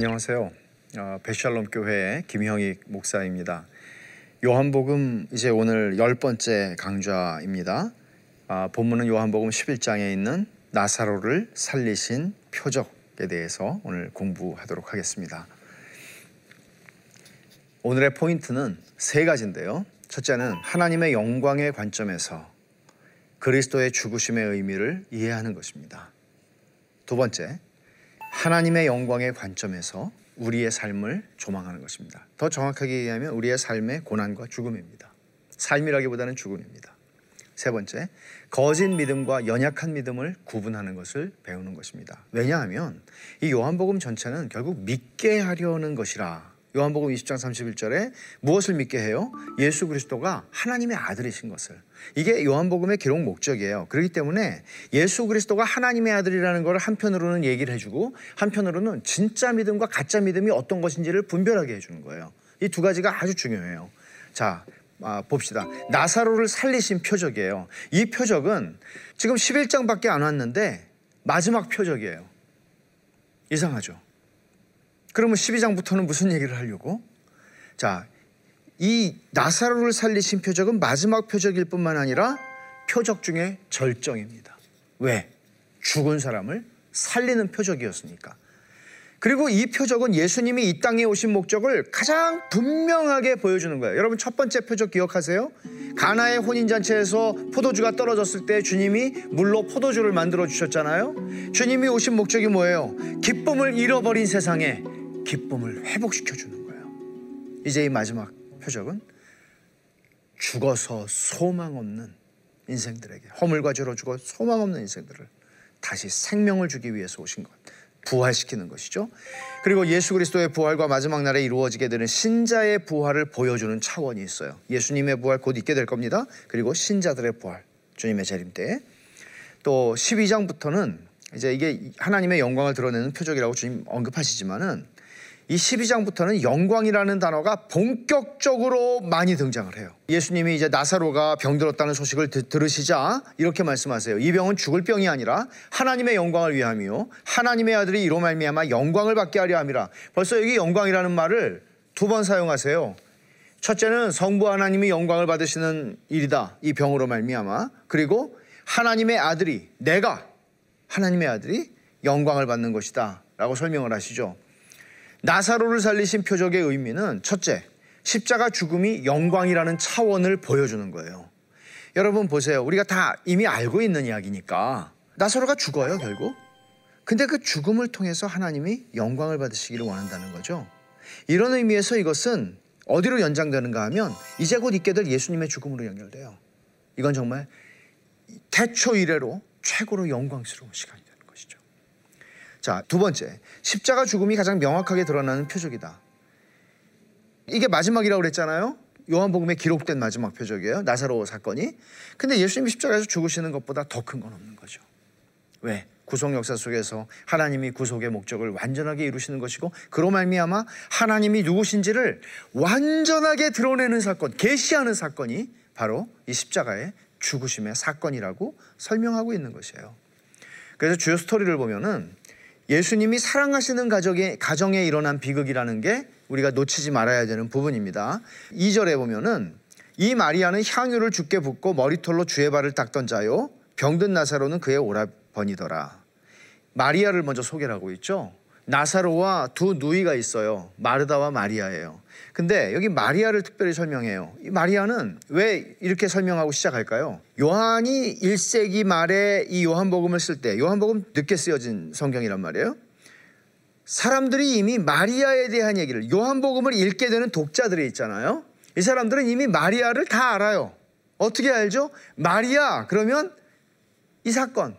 안녕하세요. 어, 베샬롬 교회 김형익 목사입니다. 요한복음 이제 오늘 열 번째 강좌입니다. 아, 본문은 요한복음 11장에 있는 나사로를 살리신 표적에 대해서 오늘 공부하도록 하겠습니다. 오늘의 포인트는 세 가지인데요. 첫째는 하나님의 영광의 관점에서 그리스도의 죽으심의 의미를 이해하는 것입니다. 두 번째, 하나님의 영광의 관점에서 우리의 삶을 조망하는 것입니다. 더 정확하게 얘기하면 우리의 삶의 고난과 죽음입니다. 삶이라기보다는 죽음입니다. 세 번째, 거짓 믿음과 연약한 믿음을 구분하는 것을 배우는 것입니다. 왜냐하면 이 요한복음 전체는 결국 믿게 하려는 것이라 요한복음 20장 31절에 무엇을 믿게 해요? 예수 그리스도가 하나님의 아들이신 것을. 이게 요한복음의 기록 목적이에요. 그렇기 때문에 예수 그리스도가 하나님의 아들이라는 걸 한편으로는 얘기를 해주고 한편으로는 진짜 믿음과 가짜 믿음이 어떤 것인지를 분별하게 해주는 거예요. 이 두 가지가 아주 중요해요. 자, 아, 봅시다. 나사로를 살리신 표적이에요. 이 표적은 지금 11장밖에 안 왔는데 마지막 표적이에요. 이상하죠? 그러면 12장부터는 무슨 얘기를 하려고? 자, 이 나사로를 살리신 표적은 마지막 표적일 뿐만 아니라 표적 중에 절정입니다. 왜? 죽은 사람을 살리는 표적이었으니까. 그리고 이 표적은 예수님이 이 땅에 오신 목적을 가장 분명하게 보여주는 거예요. 여러분 첫 번째 표적 기억하세요? 가나의 혼인잔치에서 포도주가 떨어졌을 때 주님이 물로 포도주를 만들어 주셨잖아요. 주님이 오신 목적이 뭐예요? 기쁨을 잃어버린 세상에 기쁨을 회복시켜 주는 거예요. 이제 이 마지막 표적은 죽어서 소망 없는 인생들에게 허물과 죄로 죽어 소망 없는 인생들을 다시 생명을 주기 위해서 오신 것. 부활시키는 것이죠. 그리고 예수 그리스도의 부활과 마지막 날에 이루어지게 되는 신자의 부활을 보여주는 차원이 있어요. 예수님의 부활 곧 있게 될 겁니다. 그리고 신자들의 부활, 주님의 재림 때. 또 12장부터는 이제 이게 하나님의 영광을 드러내는 표적이라고 주님 언급하시지만은 이 12장부터는 영광이라는 단어가 본격적으로 많이 등장을 해요. 예수님이 이제 나사로가 병들었다는 소식을 드, 들으시자 이렇게 말씀하세요. 이 병은 죽을 병이 아니라 하나님의 영광을 위함이요 하나님의 아들이 이로 말미암아 영광을 받게 하려 함이라. 벌써 여기 영광이라는 말을 두 번 사용하세요. 첫째는 성부 하나님이 영광을 받으시는 일이다. 이 병으로 말미암아. 그리고 하나님의 아들이 내가 하나님의 아들이 영광을 받는 것이다 라고 설명을 하시죠. 나사로를 살리신 표적의 의미는 첫째, 십자가 죽음이 영광이라는 차원을 보여주는 거예요. 여러분 보세요. 우리가 다 이미 알고 있는 이야기니까 나사로가 죽어요, 결국. 근데 그 죽음을 통해서 하나님이 영광을 받으시기를 원한다는 거죠. 이런 의미에서 이것은 어디로 연장되는가 하면 이제 곧 있게 될 예수님의 죽음으로 연결돼요. 이건 정말 태초 이래로 최고로 영광스러운 시간이다. 자, 두 번째. 십자가 죽음이 가장 명확하게 드러나는 표적이다. 이게 마지막이라고 그랬잖아요. 요한복음에 기록된 마지막 표적이에요. 나사로 사건이. 근데 예수님이 십자가에서 죽으시는 것보다 더 큰 건 없는 거죠. 왜? 구속 역사 속에서 하나님이 구속의 목적을 완전하게 이루시는 것이고 그로 말미암아 하나님이 누구신지를 완전하게 드러내는 사건, 계시하는 사건이 바로 이 십자가의 죽으심의 사건이라고 설명하고 있는 것이에요. 그래서 주요 스토리를 보면은 예수님이 사랑하시는 가정에, 가정에 일어난 비극이라는 게 우리가 놓치지 말아야 되는 부분입니다. 2절에 보면은 이 마리아는 향유를 죽게 붓고 머리털로 주의 발을 닦던 자요. 병든 나사로는 그의 오라버니더라. 마리아를 먼저 소개를 하고 있죠. 나사로와 두 누이가 있어요. 마르다와 마리아예요. 근데 여기 마리아를 특별히 설명해요. 이 마리아는 왜 이렇게 설명하고 시작할까요? 요한이 1세기 말에 이 요한복음을 쓸 때, 요한복음 늦게 쓰여진 성경이란 말이에요. 사람들이 이미 마리아에 대한 얘기를, 요한복음을 읽게 되는 독자들이 있잖아요. 이 사람들은 이미 마리아를 다 알아요. 어떻게 알죠? 마리아, 그러면 이 사건.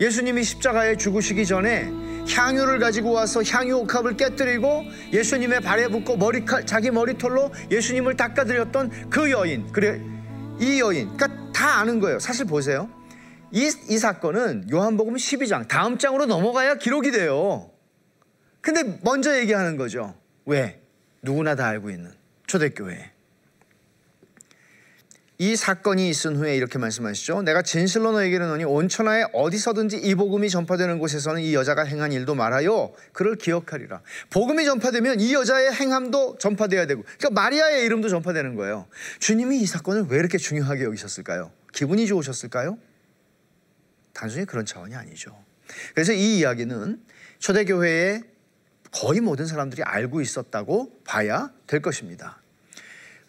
예수님이 십자가에 죽으시기 전에 향유를 가지고 와서 향유 옥합을 깨뜨리고 예수님의 발에 붓고 머리칼 자기 머리털로 예수님을 닦아드렸던 그 여인 그래 이 여인. 그러니까 다 아는 거예요. 사실 보세요. 이, 이 사건은 요한복음 12장 다음 장으로 넘어가야 기록이 돼요. 근데 먼저 얘기하는 거죠. 왜? 누구나 다 알고 있는 초대교회 이 사건이 있은 후에 이렇게 말씀하시죠. 내가 진실로 너에게 이르노니 온 천하에 어디서든지 이 복음이 전파되는 곳에서는 이 여자가 행한 일도 말하여 그를 기억하리라. 복음이 전파되면 이 여자의 행함도 전파돼야 되고, 그러니까 마리아의 이름도 전파되는 거예요. 주님이 이 사건을 왜 이렇게 중요하게 여기셨을까요? 기분이 좋으셨을까요? 단순히 그런 차원이 아니죠. 그래서 이 이야기는 초대교회의 거의 모든 사람들이 알고 있었다고 봐야 될 것입니다.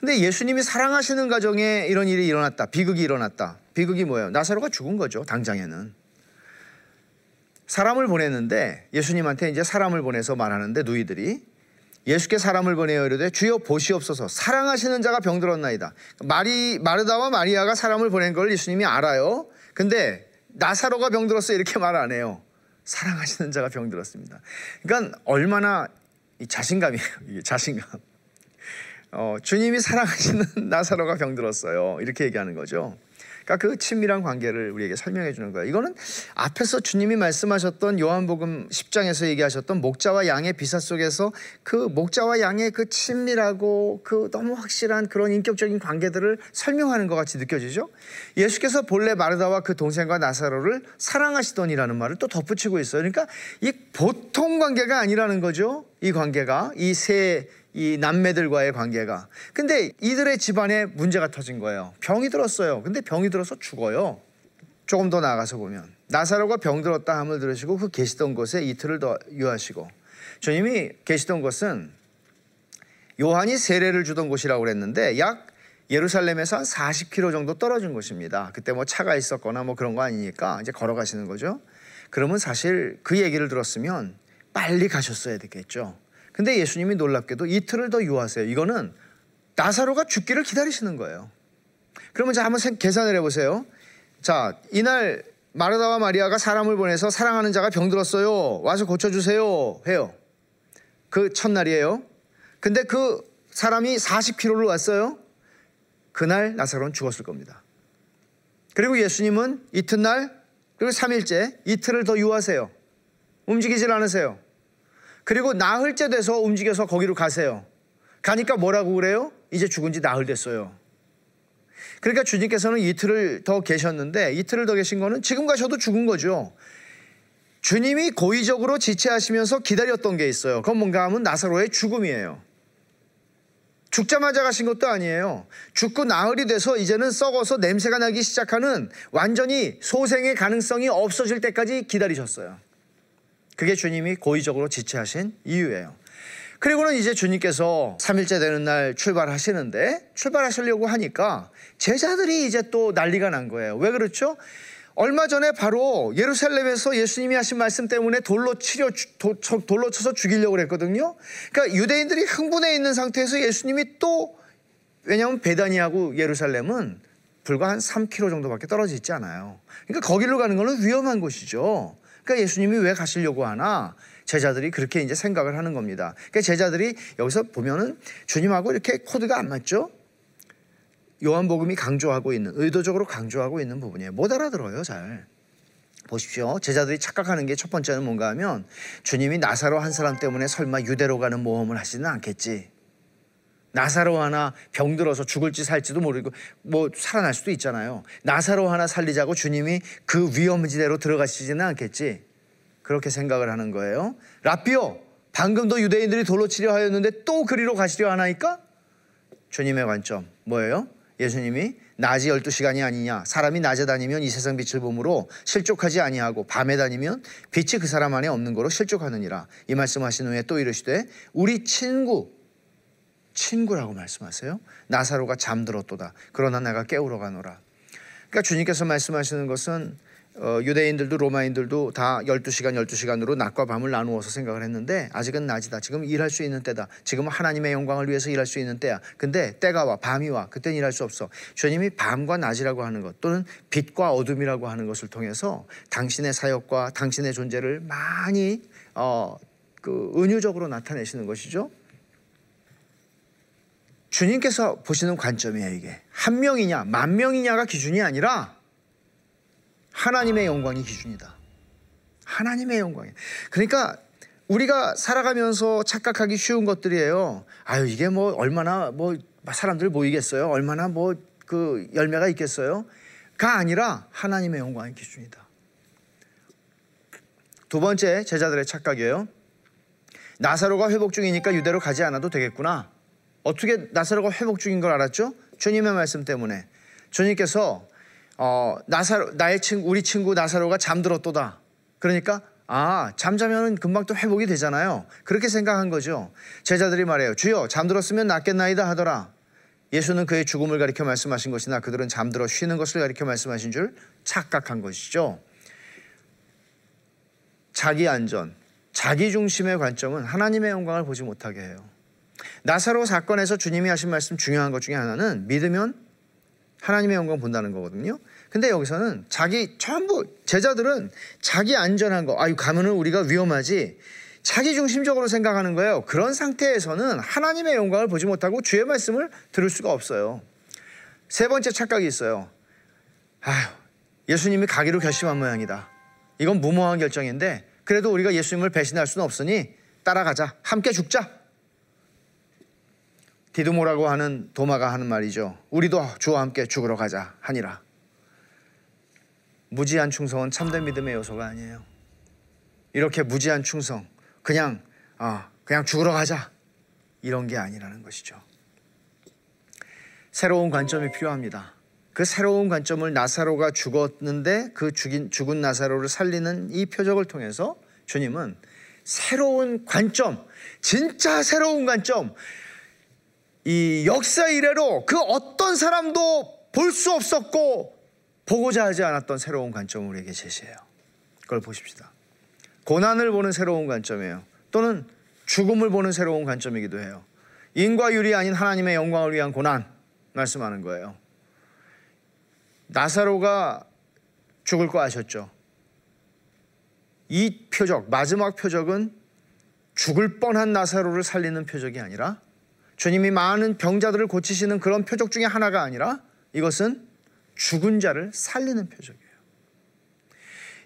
근데 예수님이 사랑하시는 가정에 이런 일이 일어났다. 비극이 일어났다. 비극이 뭐예요? 나사로가 죽은 거죠. 당장에는. 사람을 보냈는데 예수님한테 이제 사람을 보내서 말하는데 누이들이 예수께 사람을 보내어 이르되 주여 보시옵소서 사랑하시는 자가 병들었나이다. 마리 마르다와 마리아가 사람을 보낸 걸 예수님이 알아요. 근데 나사로가 병들었어 이렇게 말 안 해요. 사랑하시는 자가 병들었습니다. 그러니까 얼마나 자신감이에요. 자신감. 어, 주님이 사랑하시는 나사로가 병들었어요. 이렇게 얘기하는 거죠. 그러니까 그 친밀한 관계를 우리에게 설명해 주는 거예요. 이거는 앞에서 주님이 말씀하셨던 요한복음 10장에서 얘기하셨던 목자와 양의 비사 속에서 그 목자와 양의 그 친밀하고 그 너무 확실한 그런 인격적인 관계들을 설명하는 것 같이 느껴지죠. 예수께서 본래 마르다와 그 동생과 나사로를 사랑하시더니라는 말을 또 덧붙이고 있어요. 그러니까 이 보통 관계가 아니라는 거죠. 이 관계가 이세 이 남매들과의 관계가. 근데 이들의 집안에 문제가 터진 거예요. 병이 들었어요. 근데 병이 들어서 죽어요. 조금 더 나아가서 보면 나사로가 병 들었다 함을 들으시고 그 계시던 곳에 이틀을 더 유하시고 주님이 계시던 곳은 요한이 세례를 주던 곳이라고 그랬는데 약 예루살렘에서 한 40km 정도 떨어진 곳입니다. 그때 뭐 차가 있었거나 뭐 그런 거 아니니까 이제 걸어가시는 거죠. 그러면 사실 그 얘기를 들었으면 빨리 가셨어야 되겠죠. 근데 예수님이 놀랍게도 이틀을 더 유하세요. 이거는 나사로가 죽기를 기다리시는 거예요. 그러면 자 한번 계산을 해보세요. 자 이날 마르다와 마리아가 사람을 보내서 사랑하는 자가 병들었어요. 와서 고쳐주세요. 해요. 그 첫날이에요. 근데 그 사람이 40km를 왔어요. 그날 나사로는 죽었을 겁니다. 그리고 예수님은 이튿날 그리고 3일째 이틀을 더 유하세요. 움직이질 않으세요. 그리고 나흘째 돼서 움직여서 거기로 가세요. 가니까 뭐라고 그래요? 이제 죽은 지 나흘 됐어요. 그러니까 주님께서는 이틀을 더 계셨는데 이틀을 더 계신 거는 지금 가셔도 죽은 거죠. 주님이 고의적으로 지체하시면서 기다렸던 게 있어요. 그건 뭔가 하면 나사로의 죽음이에요. 죽자마자 가신 것도 아니에요. 죽고 나흘이 돼서 이제는 썩어서 냄새가 나기 시작하는 완전히 소생의 가능성이 없어질 때까지 기다리셨어요. 그게 주님이 고의적으로 지체하신 이유예요. 그리고는 이제 주님께서 3일째 되는 날 출발하시는데 출발하시려고 하니까 제자들이 이제 또 난리가 난 거예요. 왜 그렇죠? 얼마 전에 바로 예루살렘에서 예수님이 하신 말씀 때문에 돌로 치려 도, 돌로 쳐서 죽이려고 그랬거든요. 그러니까 유대인들이 흥분해 있는 상태에서 예수님이 또 왜냐하면 베다니하고 예루살렘은 불과 한 3km 정도밖에 떨어져 있지 않아요. 그러니까 거기로 가는 것은 위험한 곳이죠. 그러니까 예수님이 왜 가시려고 하나? 제자들이 그렇게 이제 생각을 하는 겁니다. 그러니까 제자들이 여기서 보면은 주님하고 이렇게 코드가 안 맞죠? 요한복음이 강조하고 있는, 의도적으로 강조하고 있는 부분이에요. 못 알아들어요, 잘. 보십시오. 제자들이 착각하는 게 첫 번째는 뭔가 하면 주님이 나사로 한 사람 때문에 설마 유대로 가는 모험을 하시는 않겠지. 나사로 하나 병들어서 죽을지 살지도 모르고 뭐 살아날 수도 있잖아요. 나사로 하나 살리자고 주님이 그 위험지대로 들어가시지는 않겠지. 그렇게 생각을 하는 거예요. 라비오 방금도 유대인들이 돌로 치려 하였는데 또 그리로 가시려 하나이까? 주님의 관점 뭐예요? 예수님이 낮이 12시간이 아니냐 사람이 낮에 다니면 이 세상 빛을 보므로 실족하지 아니하고 밤에 다니면 빛이 그 사람 안에 없는 거로 실족하느니라 이 말씀하신 후에 또 이르시되 우리 친구 친구라고 말씀하세요. 나사로가 잠들었도다. 그러나 내가 깨우러 가노라. 그러니까 주님께서 말씀하시는 것은 어, 유대인들도 로마인들도 다 12시간 12시간으로 낮과 밤을 나누어서 생각을 했는데 아직은 낮이다. 지금 일할 수 있는 때다. 지금은 하나님의 영광을 위해서 일할 수 있는 때야. 근데 때가 와 밤이 와. 그때는 일할 수 없어. 주님이 밤과 낮이라고 하는 것 또는 빛과 어둠이라고 하는 것을 통해서 당신의 사역과 당신의 존재를 많이 어, 그 은유적으로 나타내시는 것이죠. 주님께서 보시는 관점이에요, 이게. 한 명이냐, 만 명이냐가 기준이 아니라 하나님의 영광이 기준이다. 하나님의 영광이. 그러니까 우리가 살아가면서 착각하기 쉬운 것들이에요. 아유, 이게 뭐 얼마나 뭐 사람들 모이겠어요? 얼마나 뭐 그 열매가 있겠어요? 가 아니라 하나님의 영광의 기준이다. 두 번째 제자들의 착각이에요. 나사로가 회복 중이니까 유대로 가지 않아도 되겠구나. 어떻게 나사로가 회복 중인 걸 알았죠? 주님의 말씀 때문에. 주님께서 어, 나사로 나의 친구 우리 친구 나사로가 잠들었도다. 그러니까 아 잠자면은 금방 또 회복이 되잖아요. 그렇게 생각한 거죠. 제자들이 말해요. 주여 잠들었으면 낫겠나이다 하더라. 예수는 그의 죽음을 가리켜 말씀하신 것이나 그들은 잠들어 쉬는 것을 가리켜 말씀하신 줄 착각한 것이죠. 자기 안전, 자기 중심의 관점은 하나님의 영광을 보지 못하게 해요. 나사로 사건에서 주님이 하신 말씀 중요한 것 중에 하나는 믿으면 하나님의 영광 본다는 거거든요. 근데 여기서는 자기 전부 제자들은 자기 안전한 거, 아유 가면은 우리가 위험하지. 자기 중심적으로 생각하는 거예요. 그런 상태에서는 하나님의 영광을 보지 못하고 주의 말씀을 들을 수가 없어요. 세 번째 착각이 있어요. 아유, 예수님이 가기로 결심한 모양이다. 이건 무모한 결정인데 그래도 우리가 예수님을 배신할 수는 없으니 따라가자. 함께 죽자. 디두모라고 하는 도마가 하는 말이죠. 우리도 주와 함께 죽으러 가자 하니라. 무지한 충성은 참된 믿음의 요소가 아니에요. 이렇게 무지한 충성, 그냥 아 그냥 죽으러 가자 이런 게 아니라는 것이죠. 새로운 관점이 필요합니다. 그 새로운 관점을 나사로가 죽었는데 그 죽인 죽은 나사로를 살리는 이 표적을 통해서 주님은 새로운 관점, 진짜 새로운 관점, 이 역사 이래로 그 어떤 사람도 볼 수 없었고 보고자 하지 않았던 새로운 관점을 우리에게 제시해요. 그걸 보십시다. 고난을 보는 새로운 관점이에요. 또는 죽음을 보는 새로운 관점이기도 해요. 인과율이 아닌 하나님의 영광을 위한 고난 말씀하는 거예요. 나사로가 죽을 거 아셨죠? 이 표적, 마지막 표적은 죽을 뻔한 나사로를 살리는 표적이 아니라 주님이 많은 병자들을 고치시는 그런 표적 중에 하나가 아니라 이것은 죽은 자를 살리는 표적이에요.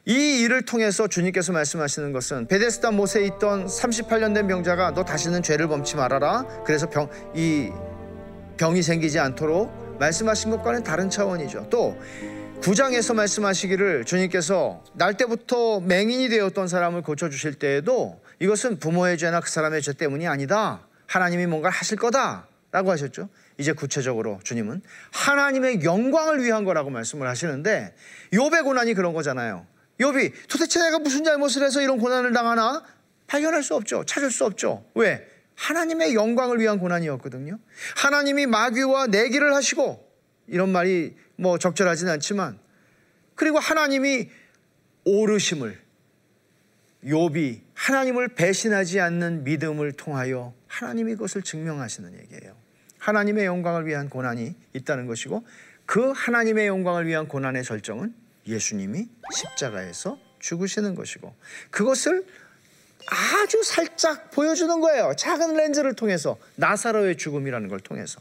이 일을 통해서 주님께서 말씀하시는 것은 베데스다 못에 있던 38년 된 병자가 너 다시는 죄를 범치 말아라. 그래서 병, 이 병이 생기지 않도록 말씀하신 것과는 다른 차원이죠. 또 9장에서 말씀하시기를 주님께서 날 때부터 맹인이 되었던 사람을 고쳐주실 때에도 이것은 부모의 죄나 그 사람의 죄 때문이 아니다. 하나님이 뭔가 하실 거다. 라고 하셨죠. 이제 구체적으로 주님은 하나님의 영광을 위한 거라고 말씀을 하시는데 욥의 고난이 그런 거잖아요. 욥이 도대체 내가 무슨 잘못을 해서 이런 고난을 당하나 발견할 수 없죠. 찾을 수 없죠. 왜? 하나님의 영광을 위한 고난이었거든요. 하나님이 마귀와 내기를 하시고 이런 말이 뭐 적절하진 않지만 그리고 하나님이 오르심을 욥이 하나님을 배신하지 않는 믿음을 통하여 하나님이 그것을 증명하시는 얘기예요. 하나님의 영광을 위한 고난이 있다는 것이고 그 하나님의 영광을 위한 고난의 절정은 예수님이 십자가에서 죽으시는 것이고 그것을 아주 살짝 보여주는 거예요. 작은 렌즈를 통해서 나사로의 죽음이라는 걸 통해서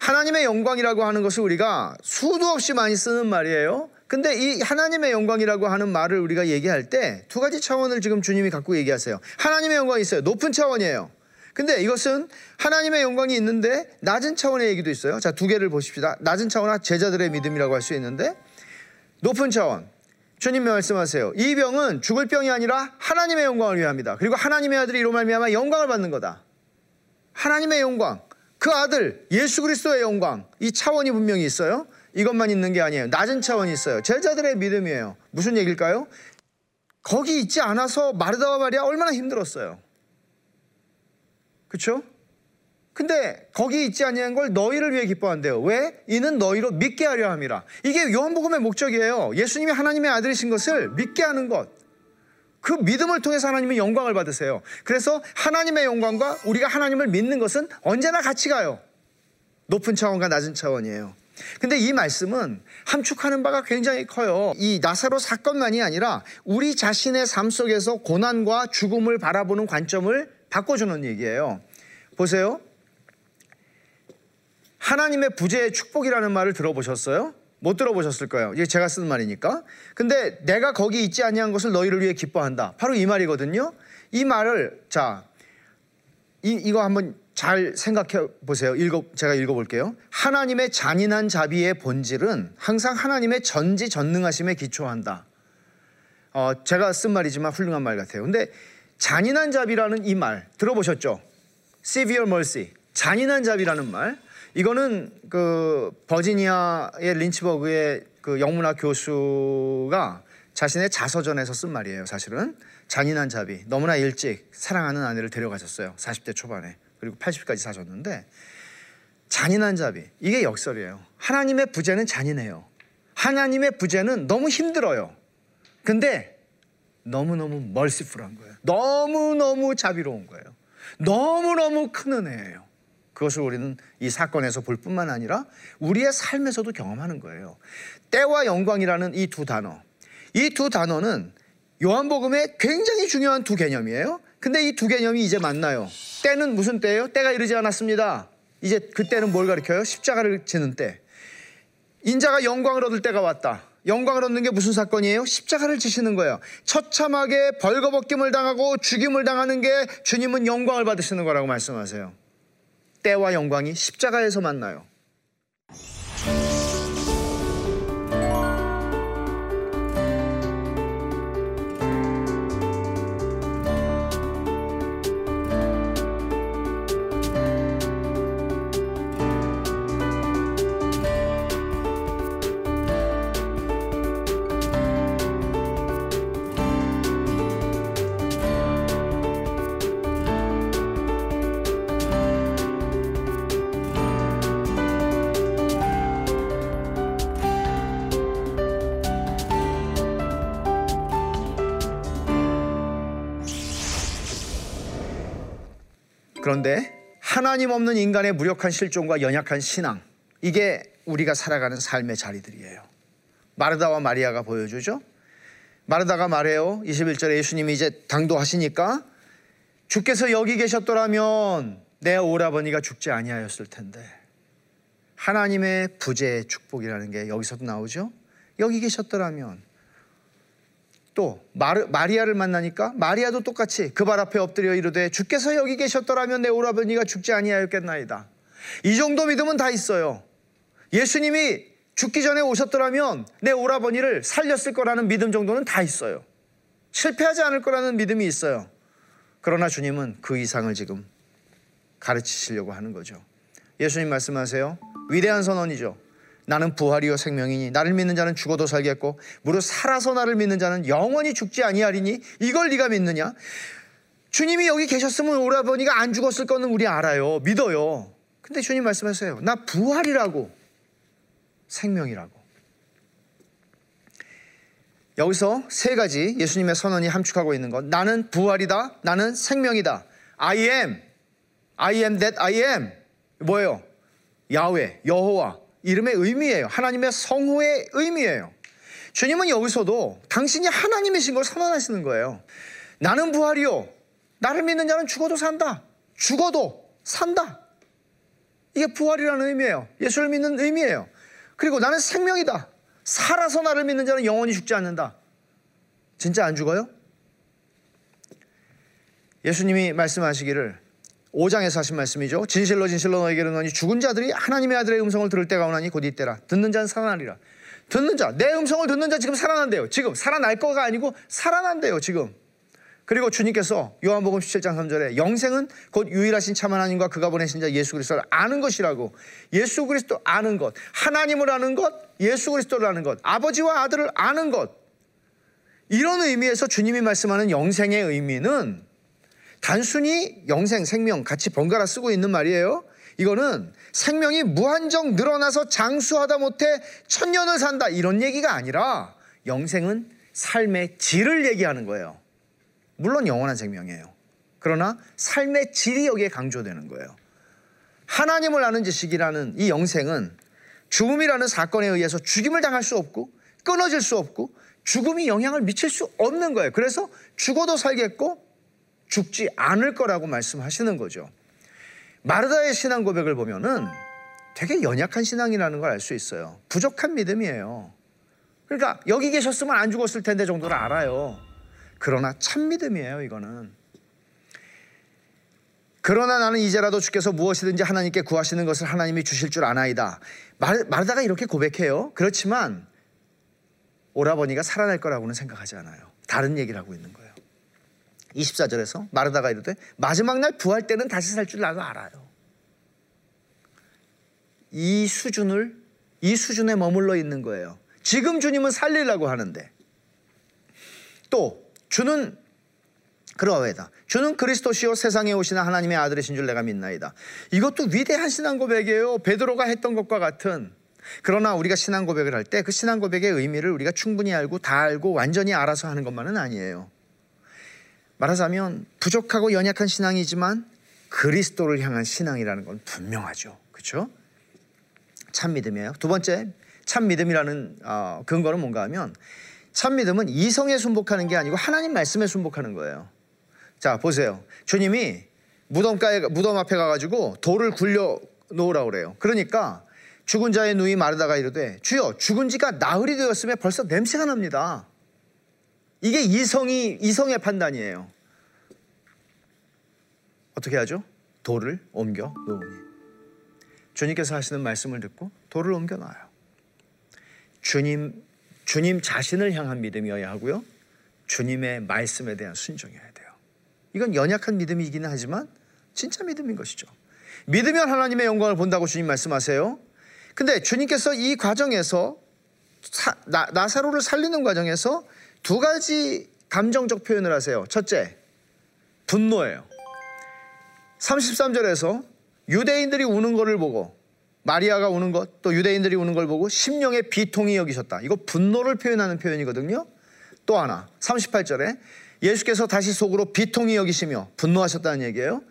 하나님의 영광이라고 하는 것을 우리가 수도 없이 많이 쓰는 말이에요. 근데 이 하나님의 영광이라고 하는 말을 우리가 얘기할 때 두 가지 차원을 지금 주님이 갖고 얘기하세요. 하나님의 영광이 있어요. 높은 차원이에요. 근데 이것은 하나님의 영광이 있는데 낮은 차원의 얘기도 있어요. 자, 두 개를 보십시다. 낮은 차원은 제자들의 믿음이라고 할 수 있는데 높은 차원. 주님 말씀하세요. 이 병은 죽을 병이 아니라 하나님의 영광을 위함이다. 그리고 하나님의 아들이 이로 말미암아 영광을 받는 거다. 하나님의 영광. 그 아들 예수 그리스도의 영광. 이 차원이 분명히 있어요. 이것만 있는 게 아니에요. 낮은 차원이 있어요. 제자들의 믿음이에요. 무슨 얘기일까요? 거기 있지 않아서 마르다와 마리아 얼마나 힘들었어요. 그렇죠? 근데 거기 있지 아니한 걸 너희를 위해 기뻐한대요. 왜? 이는 너희로 믿게 하려 함이라. 이게 요한복음의 목적이에요. 예수님이 하나님의 아들이신 것을 믿게 하는 것. 그 믿음을 통해서 하나님의 영광을 받으세요. 그래서 하나님의 영광과 우리가 하나님을 믿는 것은 언제나 같이 가요. 높은 차원과 낮은 차원이에요. 근데 이 말씀은 함축하는 바가 굉장히 커요. 이 나사로 사건만이 아니라 우리 자신의 삶 속에서 고난과 죽음을 바라보는 관점을 바꿔주는 얘기예요. 보세요. 하나님의 부재의 축복이라는 말을 들어보셨어요? 못 들어보셨을 거예요. 이게 제가 쓰는 말이니까. 근데 내가 거기 있지 아니한 것을 너희를 위해 기뻐한다. 바로 이 말이거든요. 이 말을 자, 이, 이거 한번 잘 생각해 보세요. 읽어 제가 읽어 볼게요. 하나님의 잔인한 자비의 본질은 항상 하나님의 전지 전능하심에 기초한다. 어, 제가 쓴 말이지만 훌륭한 말 같아요. 근데 잔인한 자비라는 이 말 들어보셨죠? severe mercy. 잔인한 자비라는 말. 이거는 그 버지니아의 린치버그의 그 영문학 교수가 자신의 자서전에서 쓴 말이에요. 사실은 잔인한 자비. 너무나 일찍 사랑하는 아내를 데려가셨어요. 40대 초반에. 그리고 80까지 사셨는데 잔인한 자비. 이게 역설이에요. 하나님의 부재는 잔인해요. 하나님의 부재는 너무 힘들어요. 근데 너무너무 멀시풀한 거예요. 너무너무 자비로운 거예요. 너무너무 큰 은혜예요. 그것을 우리는 이 사건에서 볼 뿐만 아니라 우리의 삶에서도 경험하는 거예요. 때와 영광이라는 이 두 단어. 이 두 단어는 요한복음의 굉장히 중요한 두 개념이에요. 근데 이 두 개념이 이제 만나요. 때는 무슨 때예요? 때가 이르지 않았습니다. 이제 그때는 뭘 가리켜요? 십자가를 지는 때. 인자가 영광을 얻을 때가 왔다. 영광을 얻는 게 무슨 사건이에요? 십자가를 지시는 거예요. 처참하게 벌거벗김을 당하고 죽임을 당하는 게 주님은 영광을 받으시는 거라고 말씀하세요. 때와 영광이 십자가에서 만나요. 그런데 하나님 없는 인간의 무력한 실종과 연약한 신앙 이게 우리가 살아가는 삶의 자리들이에요. 마르다와 마리아가 보여주죠. 마르다가 말해요. 21절에 예수님이 이제 당도하시니까 주께서 여기 계셨더라면 내 오라버니가 죽지 아니하였을 텐데 하나님의 부재의 축복이라는 게 여기서도 나오죠. 여기 계셨더라면 또 마르, 마리아를 만나니까 마리아도 똑같이 그 발 앞에 엎드려 이르되 주께서 여기 계셨더라면 내 오라버니가 죽지 아니하였겠나이다. 이 정도 믿음은 다 있어요. 예수님이 죽기 전에 오셨더라면 내 오라버니를 살렸을 거라는 믿음 정도는 다 있어요. 실패하지 않을 거라는 믿음이 있어요. 그러나 주님은 그 이상을 지금 가르치시려고 하는 거죠. 예수님 말씀하세요. 위대한 선언이죠. 나는 부활이요 생명이니 나를 믿는 자는 죽어도 살겠고 무릇 살아서 나를 믿는 자는 영원히 죽지 아니하리니 이걸 네가 믿느냐? 주님이 여기 계셨으면 오라버니가 안 죽었을 거는 우리 알아요. 믿어요. 근데 주님 말씀하세요. 나 부활이라고 생명이라고. 여기서 세 가지 예수님의 선언이 함축하고 있는 것. 나는 부활이다. 나는 생명이다. I am. I am that I am. 뭐예요? 야훼, 여호와. 이름의 의미예요. 하나님의 성호의 의미예요. 주님은 여기서도 당신이 하나님이신 걸 선언하시는 거예요. 나는 부활이요. 나를 믿는 자는 죽어도 산다. 죽어도 산다. 이게 부활이라는 의미예요. 예수를 믿는 의미예요. 그리고 나는 생명이다. 살아서 나를 믿는 자는 영원히 죽지 않는다. 진짜 안 죽어요? 예수님이 말씀하시기를 5장에서 하신 말씀이죠. 진실로 진실로 너에게 이르노니 죽은 자들이 하나님의 아들의 음성을 들을 때가 오나니 곧 이때라. 듣는 자는 살아나리라. 듣는 자, 내 음성을 듣는 자 지금 살아난대요. 지금 살아날 거가 아니고 살아난대요. 지금. 그리고 주님께서 요한복음 17장 3절에 영생은 곧 유일하신 참 하나님과 그가 보내신 자 예수 그리스도를 아는 것이라고 예수 그리스도 아는 것 하나님을 아는 것 예수 그리스도를 아는 것 아버지와 아들을 아는 것 이런 의미에서 주님이 말씀하는 영생의 의미는 단순히 영생, 생명 같이 번갈아 쓰고 있는 말이에요. 이거는 생명이 무한정 늘어나서 장수하다 못해 천년을 산다 이런 얘기가 아니라 영생은 삶의 질을 얘기하는 거예요. 물론 영원한 생명이에요. 그러나 삶의 질이 여기에 강조되는 거예요. 하나님을 아는 지식이라는 이 영생은 죽음이라는 사건에 의해서 죽임을 당할 수 없고 끊어질 수 없고 죽음이 영향을 미칠 수 없는 거예요. 그래서 죽어도 살겠고 죽지 않을 거라고 말씀하시는 거죠. 마르다의 신앙 고백을 보면은 되게 연약한 신앙이라는 걸 알 수 있어요. 부족한 믿음이에요. 그러니까 여기 계셨으면 안 죽었을 텐데 정도를 알아요. 그러나 참 믿음이에요, 이거는. 그러나 나는 이제라도 주께서 무엇이든지 하나님께 구하시는 것을 하나님이 주실 줄 아나이다. 말, 마르다가 이렇게 고백해요. 그렇지만 오라버니가 살아날 거라고는 생각하지 않아요. 다른 얘기를 하고 있는 거예요. 24절에서 마르다가 이르되 마지막 날 부활 때는 다시 살 줄 나도 알아요. 이 수준을 이 수준에 머물러 있는 거예요. 지금 주님은 살리려고 하는데 또 주는 그러하다. 주는 그리스도시요 세상에 오시는 하나님의 아들이신 줄 내가 믿나이다. 이것도 위대한 신앙 고백이에요. 베드로가 했던 것과 같은 그러나 우리가 신앙 고백을 할 때 그 신앙 고백의 의미를 우리가 충분히 알고 다 알고 완전히 알아서 하는 것만은 아니에요. 말하자면 부족하고 연약한 신앙이지만 그리스도를 향한 신앙이라는 건 분명하죠. 그렇죠? 참 믿음이에요. 두 번째, 참 믿음이라는 어, 근거는 뭔가 하면 참 믿음은 이성에 순복하는 게 아니고 하나님 말씀에 순복하는 거예요. 자, 보세요. 주님이 무덤가에 무덤 앞에 가 가지고 돌을 굴려 놓으라 그래요. 그러니까 죽은 자의 누이 마르다가 이르되 주여 죽은 지가 나흘이 되었으면 벌써 냄새가 납니다. 이게 이성이 이성의 판단이에요. 어떻게 하죠? 돌을 옮겨 놓으니 주님께서 하시는 말씀을 듣고 돌을 옮겨 놔요. 주님 주님 자신을 향한 믿음이어야 하고요. 주님의 말씀에 대한 순종이어야 돼요. 이건 연약한 믿음이기는 하지만 진짜 믿음인 것이죠. 믿으면 하나님의 영광을 본다고 주님 말씀하세요. 근데 주님께서 이 과정에서 사, 나, 나사로를 살리는 과정에서 두 가지 감정적 표현을 하세요. 첫째, 분노예요. 33절에서 유대인들이 우는 것을 보고 마리아가 우는 것, 또 유대인들이 우는 걸 보고 심령의 비통이 여기셨다. 이거 분노를 표현하는 표현이거든요. 또 하나, 38절에 예수께서 다시 속으로 비통이 여기시며 분노하셨다는 얘기예요.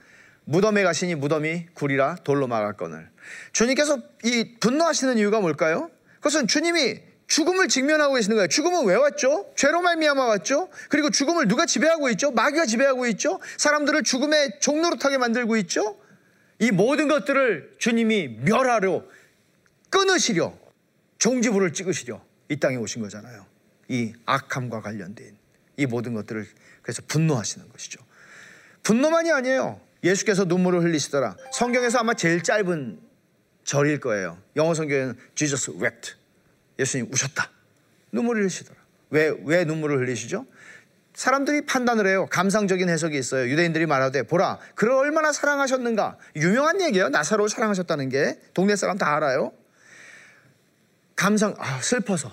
무덤에 가시니 무덤이 굴이라 돌로 막았거늘. 주님께서 이 분노하시는 이유가 뭘까요? 그것은 주님이 죽음을 직면하고 계시는 거예요. 죽음은 왜 왔죠? 죄로 말미암아 왔죠. 그리고 죽음을 누가 지배하고 있죠? 마귀가 지배하고 있죠. 사람들을 죽음의 종노릇하게 만들고 있죠. 이 모든 것들을 주님이 멸하려 끊으시려 종지부를 찍으시려 이 땅에 오신 거잖아요. 이 악함과 관련된 이 모든 것들을 그래서 분노하시는 것이죠. 분노만이 아니에요. 예수께서 눈물을 흘리시더라. 성경에서 아마 제일 짧은 절일 거예요. 영어 성경에는 Jesus wept. 예수님 우셨다. 눈물을 흘리시더라. 왜, 왜 눈물을 흘리시죠? 사람들이 판단을 해요. 감상적인 해석이 있어요. 유대인들이 말하되 보라 그를 얼마나 사랑하셨는가. 유명한 얘기예요. 나사로를 사랑하셨다는 게 동네 사람 다 알아요. 감상 아, 슬퍼서.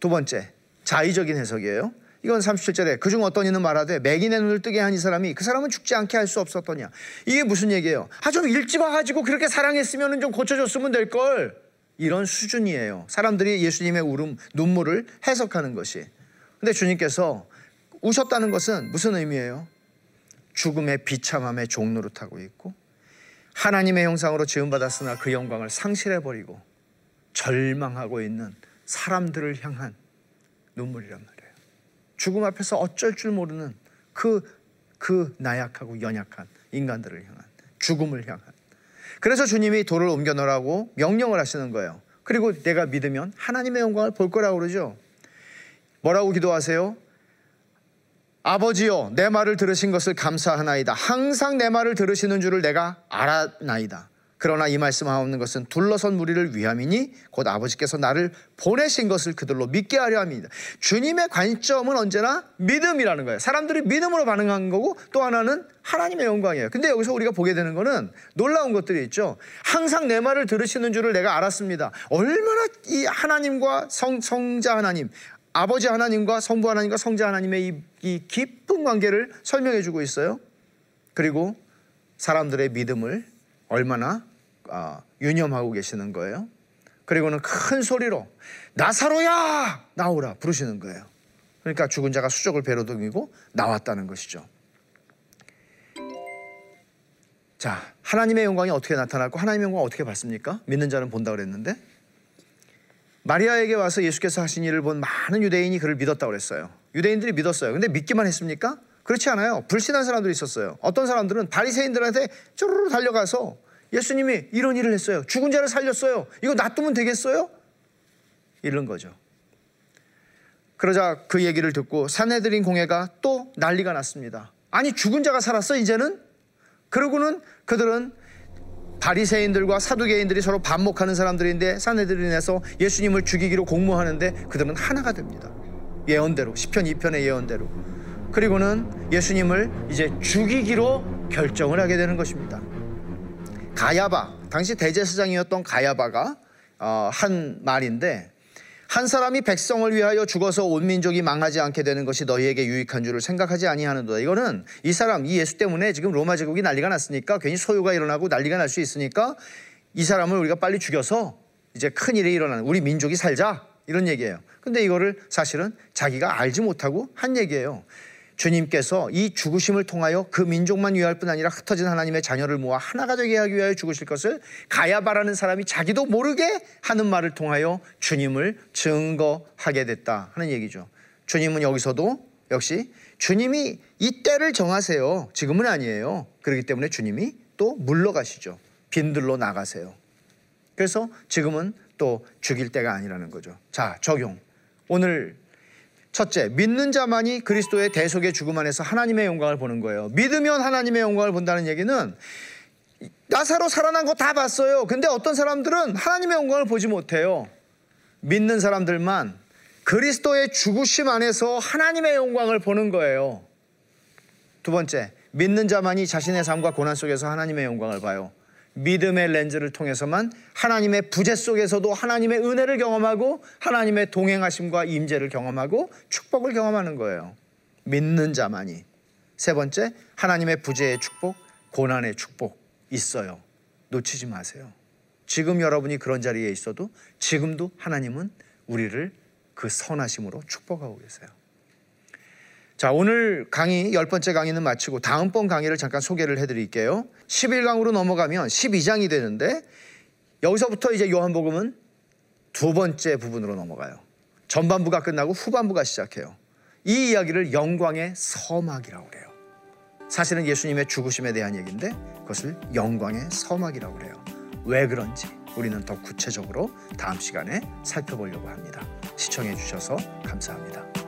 두 번째 자의적인 해석이에요. 이건 37절에 그중 어떤 이는 말하되 맥인의 눈을 뜨게 한 이 사람이 그 사람은 죽지 않게 할 수 없었더냐. 이게 무슨 얘기예요? 아 좀 일찍 와가지고 그렇게 사랑했으면 좀 고쳐줬으면 될 걸. 이런 수준이에요. 사람들이 예수님의 울음 눈물을 해석하는 것이. 근데 주님께서 우셨다는 것은 무슨 의미예요? 죽음의 비참함에 종노릇하고 있고 하나님의 형상으로 지음받았으나 그 영광을 상실해버리고 절망하고 있는 사람들을 향한 눈물이란 말이에요. 죽음 앞에서 어쩔 줄 모르는 그, 그 나약하고 연약한 인간들을 향한 죽음을 향한 그래서 주님이 돌을 옮겨 놓으라고 명령을 하시는 거예요. 그리고 내가 믿으면 하나님의 영광을 볼 거라고 그러죠. 뭐라고 기도하세요? 아버지여 내 말을 들으신 것을 감사하나이다. 항상 내 말을 들으시는 줄을 내가 알아나이다. 그러나 이 말씀하옵는 것은 둘러선 무리를 위함이니 곧 아버지께서 나를 보내신 것을 그들로 믿게 하려 합니다. 주님의 관점은 언제나 믿음이라는 거예요. 사람들이 믿음으로 반응한 거고 또 하나는 하나님의 영광이에요. 근데 여기서 우리가 보게 되는 거는 놀라운 것들이 있죠. 항상 내 말을 들으시는 줄을 내가 알았습니다. 얼마나 이 하나님과 성, 성자 하나님, 아버지 하나님과 성부 하나님과 성자 하나님의 이, 이 깊은 관계를 설명해 주고 있어요. 그리고 사람들의 믿음을 얼마나 어, 유념하고 계시는 거예요. 그리고는 큰 소리로 나사로야 나오라 부르시는 거예요. 그러니까 죽은 자가 수족을 배로 둥이고 나왔다는 것이죠. 자, 하나님의 영광이 어떻게 나타났고 하나님의 영광 어떻게 받습니까? 믿는 자는 본다 그랬는데 마리아에게 와서 예수께서 하신 일을 본 많은 유대인이 그를 믿었다고 그랬어요. 유대인들이 믿었어요. 근데 믿기만 했습니까? 그렇지 않아요. 불신한 사람들이 있었어요. 어떤 사람들은 바리새인들한테 쪼르르 달려가서 예수님이 이런 일을 했어요. 죽은 자를 살렸어요. 이거 놔두면 되겠어요? 이런 거죠. 그러자 그 얘기를 듣고 사내들인 공회가 또 난리가 났습니다. 아니 죽은 자가 살았어 이제는? 그러고는 그들은 바리새인들과 사두개인들이 서로 반목하는 사람들인데 사내들인에서 예수님을 죽이기로 공모하는데 그들은 하나가 됩니다. 예언대로 시편 2편의 예언대로 그리고는 예수님을 이제 죽이기로 결정을 하게 되는 것입니다. 가야바 당시 대제사장이었던 가야바가 어, 한 말인데 한 사람이 백성을 위하여 죽어서 온 민족이 망하지 않게 되는 것이 너희에게 유익한 줄을 생각하지 아니하는도다. 이거는 이 사람 이 예수 때문에 지금 로마 제국이 난리가 났으니까 괜히 소요가 일어나고 난리가 날 수 있으니까 이 사람을 우리가 빨리 죽여서 이제 큰 일이 일어나는 우리 민족이 살자 이런 얘기예요. 근데 이거를 사실은 자기가 알지 못하고 한 얘기예요. 주님께서 이 죽으심을 통하여 그 민족만 위할 뿐 아니라 흩어진 하나님의 자녀를 모아 하나가 되게 하기 위하여 죽으실 것을 가야바라는 사람이 자기도 모르게 하는 말을 통하여 주님을 증거하게 됐다 하는 얘기죠. 주님은 여기서도 역시 주님이 이 때를 정하세요. 지금은 아니에요. 그렇기 때문에 주님이 또 물러가시죠. 빈들로 나가세요. 그래서 지금은 또 죽일 때가 아니라는 거죠. 자, 적용. 오늘 첫째, 믿는 자만이 그리스도의 대속의 죽음 안에서 하나님의 영광을 보는 거예요. 믿으면 하나님의 영광을 본다는 얘기는 나사로 살아난 거 다 봤어요. 근데 어떤 사람들은 하나님의 영광을 보지 못해요. 믿는 사람들만 그리스도의 죽으심 안에서 하나님의 영광을 보는 거예요. 두 번째, 믿는 자만이 자신의 삶과 고난 속에서 하나님의 영광을 봐요. 믿음의 렌즈를 통해서만 하나님의 부재 속에서도 하나님의 은혜를 경험하고 하나님의 동행하심과 임재를 경험하고 축복을 경험하는 거예요. 믿는 자만이. 세 번째, 하나님의 부재의 축복, 고난의 축복 있어요. 놓치지 마세요. 지금 여러분이 그런 자리에 있어도 지금도 하나님은 우리를 그 선하심으로 축복하고 계세요. 자, 오늘 강의 열 번째 강의는 마치고 다음번 강의를 잠깐 소개를 해 드릴게요. 11강으로 넘어가면 12장이 되는데 여기서부터 이제 요한복음은 두 번째 부분으로 넘어가요. 전반부가 끝나고 후반부가 시작해요. 이 이야기를 영광의 서막이라고 그래요. 사실은 예수님의 죽으심에 대한 얘기인데 그것을 영광의 서막이라고 그래요. 왜 그런지 우리는 더 구체적으로 다음 시간에 살펴보려고 합니다. 시청해 주셔서 감사합니다.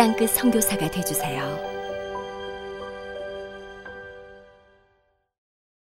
땅끝 성교사가 되주세요